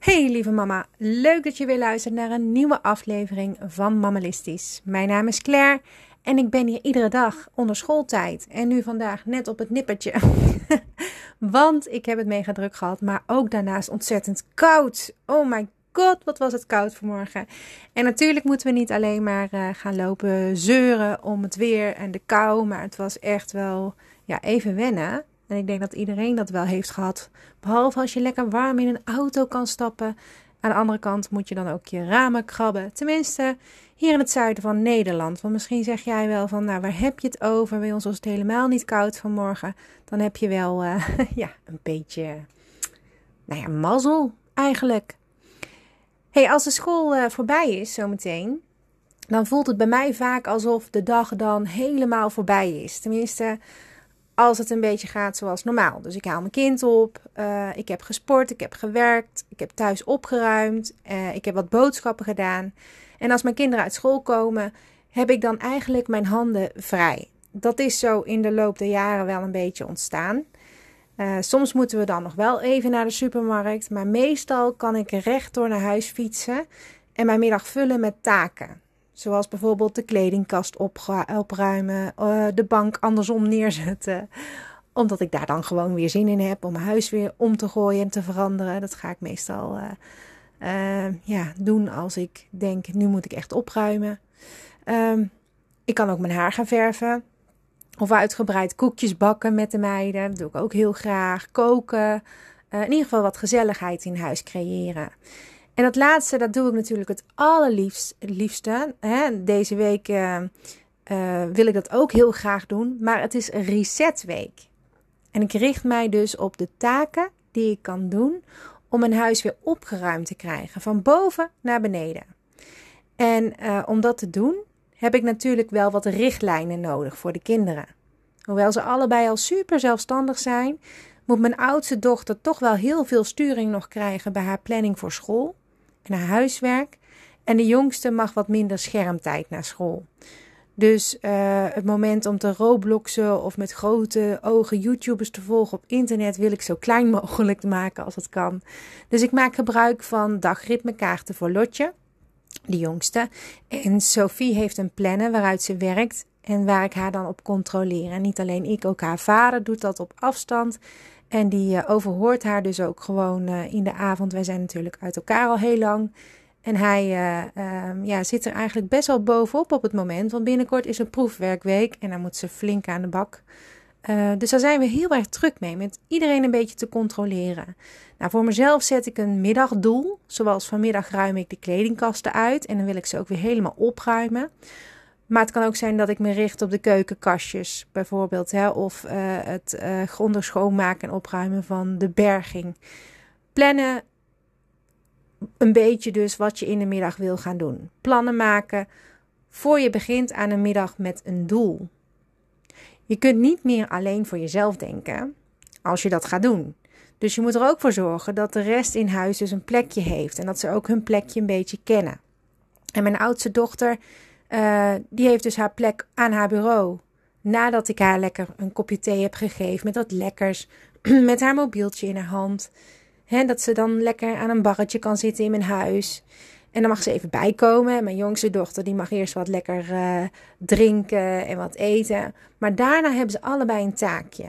Hey lieve mama, leuk dat je weer luistert naar een nieuwe aflevering van Mammalistisch. Mijn naam is Claire en ik ben hier iedere dag onder schooltijd. En nu vandaag net op het nippertje. Want ik heb het mega druk gehad, maar ook daarnaast ontzettend koud. Oh my god, wat was het koud vanmorgen. En natuurlijk moeten we niet alleen maar uh, gaan lopen zeuren om het weer en de kou. Maar het was echt wel ja, even wennen. En ik denk dat iedereen dat wel heeft gehad. Behalve als je lekker warm in een auto kan stappen. Aan de andere kant moet je dan ook je ramen krabben. Tenminste, hier in het zuiden van Nederland. Want misschien zeg jij wel van, nou, waar heb je het over? Bij ons was het helemaal niet koud vanmorgen. Dan heb je wel, uh, ja, een beetje, nou ja, mazzel eigenlijk. hey, als de school uh, voorbij is zometeen, dan voelt het bij mij vaak alsof de dag dan helemaal voorbij is. Tenminste, als het een beetje gaat zoals normaal. Dus ik haal mijn kind op, uh, ik heb gesport, ik heb gewerkt, ik heb thuis opgeruimd, uh, ik heb wat boodschappen gedaan. En als mijn kinderen uit school komen, heb ik dan eigenlijk mijn handen vrij. Dat is zo in de loop der jaren wel een beetje ontstaan. Uh, soms moeten we dan nog wel even naar de supermarkt, maar meestal kan ik rechtdoor naar huis fietsen en mijn middag vullen met taken. Zoals bijvoorbeeld de kledingkast opruimen, uh, de bank andersom neerzetten. Omdat ik daar dan gewoon weer zin in heb om mijn huis weer om te gooien en te veranderen. Dat ga ik meestal uh, uh, ja, doen als ik denk, nu moet ik echt opruimen. Um, ik kan ook mijn haar gaan verven. Of uitgebreid koekjes bakken met de meiden. Dat doe ik ook heel graag. Koken. in ieder geval wat gezelligheid in huis creëren. En dat laatste, dat doe ik natuurlijk het allerliefste. Hè? Deze week uh, uh, wil ik dat ook heel graag doen. Maar het is resetweek. En ik richt mij dus op de taken die ik kan doen om mijn huis weer opgeruimd te krijgen. Van boven naar beneden. En uh, om dat te doen heb ik natuurlijk wel wat richtlijnen nodig voor de kinderen. Hoewel ze allebei al super zelfstandig zijn, moet mijn oudste dochter toch wel heel veel sturing nog krijgen bij haar planning voor school en haar huiswerk. En de jongste mag wat minder schermtijd naar school. Dus uh, het moment om te robloxen of met grote ogen YouTubers te volgen op internet wil ik zo klein mogelijk maken als het kan. Dus ik maak gebruik van dagritmekaarten voor Lotje, de jongste. En Sophie heeft een planner waaruit ze werkt en waar ik haar dan op controleer. En niet alleen ik, ook haar vader doet dat op afstand. En die uh, overhoort haar dus ook gewoon uh, in de avond. Wij zijn natuurlijk uit elkaar al heel lang. En hij uh, ja, zit er eigenlijk best wel bovenop op het moment. Want binnenkort is een proefwerkweek en dan moet ze flink aan de bak. dus daar zijn we heel erg druk mee. Met iedereen een beetje te controleren. Nou, voor mezelf zet ik een middagdoel. Zoals vanmiddag ruim ik de kledingkasten uit. En dan wil ik ze ook weer helemaal opruimen. Maar het kan ook zijn dat ik me richt op de keukenkastjes, bijvoorbeeld. Hè, of uh, het uh, grondig schoonmaken en opruimen van de berging. Plannen een beetje dus wat je in de middag wil gaan doen. Plannen maken voor je begint aan een middag met een doel. Je kunt niet meer alleen voor jezelf denken als je dat gaat doen. Dus je moet er ook voor zorgen dat de rest in huis dus een plekje heeft en dat ze ook hun plekje een beetje kennen. En mijn oudste dochter uh, die heeft dus haar plek aan haar bureau. Nadat ik haar lekker een kopje thee heb gegeven met wat lekkers, met haar mobieltje in haar hand. He, dat ze dan lekker aan een barretje kan zitten in mijn huis. En dan mag ze even bijkomen. Mijn jongste dochter die mag eerst wat lekker uh, drinken en wat eten. Maar daarna hebben ze allebei een taakje.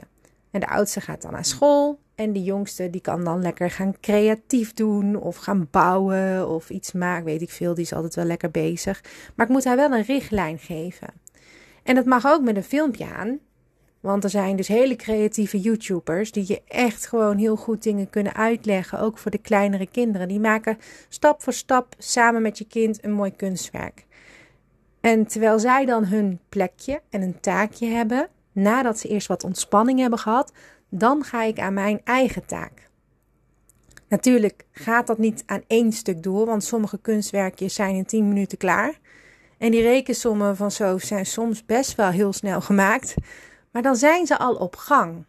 En de oudste gaat dan naar school. En de jongste die kan dan lekker gaan creatief doen of gaan bouwen of iets maken. Weet ik veel, die is altijd wel lekker bezig. Maar ik moet haar wel een richtlijn geven. En dat mag ook met een filmpje aan. Want er zijn dus hele creatieve YouTubers die je echt gewoon heel goed dingen kunnen uitleggen. Ook voor de kleinere kinderen. Die maken stap voor stap samen met je kind een mooi kunstwerk. En terwijl zij dan hun plekje en een taakje hebben, nadat ze eerst wat ontspanning hebben gehad, dan ga ik aan mijn eigen taak. Natuurlijk gaat dat niet aan één stuk door, want sommige kunstwerkjes zijn in 10 minuten klaar. En die rekensommen van zo zijn soms best wel heel snel gemaakt, maar dan zijn ze al op gang.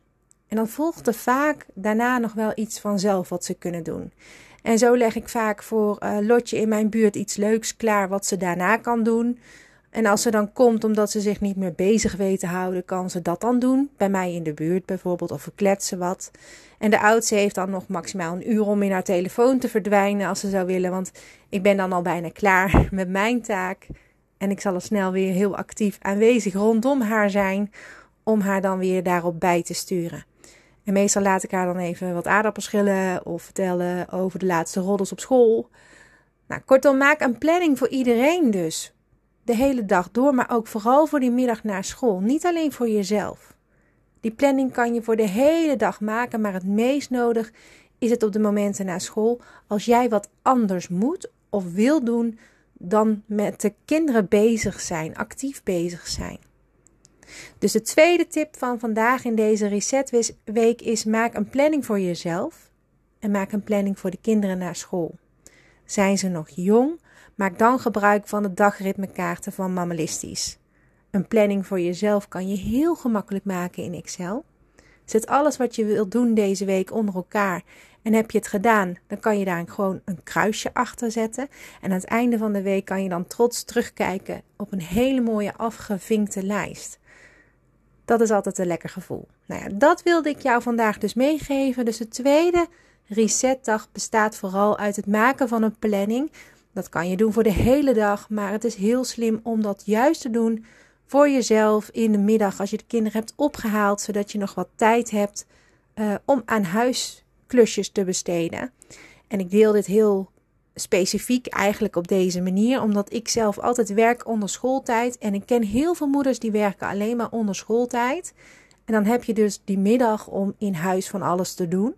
En dan volgt er vaak daarna nog wel iets vanzelf wat ze kunnen doen. En zo leg ik vaak voor uh, Lotje in mijn buurt iets leuks klaar wat ze daarna kan doen. En als ze dan komt omdat ze zich niet meer bezig weet te houden, kan ze dat dan doen. Bij mij in de buurt bijvoorbeeld, of we kletsen wat. En de oudste heeft dan nog maximaal een uur om in haar telefoon te verdwijnen als ze zou willen. Want ik ben dan al bijna klaar met mijn taak. En ik zal er snel weer heel actief aanwezig rondom haar zijn. Om haar dan weer daarop bij te sturen. En meestal laat ik haar dan even wat aardappelschillen of vertellen over de laatste roddels op school. Nou, kortom, maak een planning voor iedereen dus. De hele dag door, maar ook vooral voor die middag naar school. Niet alleen voor jezelf. Die planning kan je voor de hele dag maken, maar het meest nodig is het op de momenten na school. Als jij wat anders moet of wil doen dan met de kinderen bezig zijn, actief bezig zijn. Dus de tweede tip van vandaag in deze resetweek is: maak een planning voor jezelf en maak een planning voor de kinderen naar school. Zijn ze nog jong? Maak dan gebruik van de dagritmekaarten van Mammalistisch. Een planning voor jezelf kan je heel gemakkelijk maken in Excel. Zet alles wat je wilt doen deze week onder elkaar. En heb je het gedaan, dan kan je daar gewoon een kruisje achter zetten. En aan het einde van de week kan je dan trots terugkijken op een hele mooie afgevinkte lijst. Dat is altijd een lekker gevoel. Nou ja, dat wilde ik jou vandaag dus meegeven. Dus de tweede resetdag bestaat vooral uit het maken van een planning. Dat kan je doen voor de hele dag, maar het is heel slim om dat juist te doen voor jezelf in de middag als je de kinderen hebt opgehaald, zodat je nog wat tijd hebt uh, om aan huisklusjes te besteden. En ik deel dit heel specifiek eigenlijk op deze manier, omdat ik zelf altijd werk onder schooltijd en ik ken heel veel moeders die werken alleen maar onder schooltijd. En dan heb je dus die middag om in huis van alles te doen.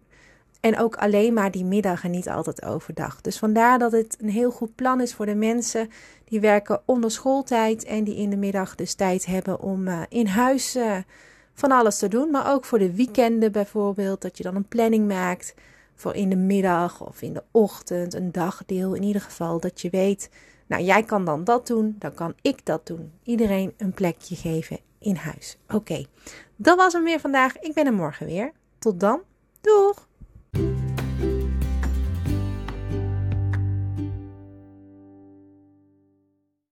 En ook alleen maar die middag en niet altijd overdag. Dus vandaar dat het een heel goed plan is voor de mensen die werken onder schooltijd en die in de middag dus tijd hebben om uh, in huis uh, van alles te doen. Maar ook voor de weekenden bijvoorbeeld, dat je dan een planning maakt voor in de middag of in de ochtend, een dagdeel in ieder geval. Dat je weet, nou jij kan dan dat doen, dan kan ik dat doen. Iedereen een plekje geven in huis. Oké, dat was hem weer vandaag. Ik ben er morgen weer. Tot dan. Doeg! thank you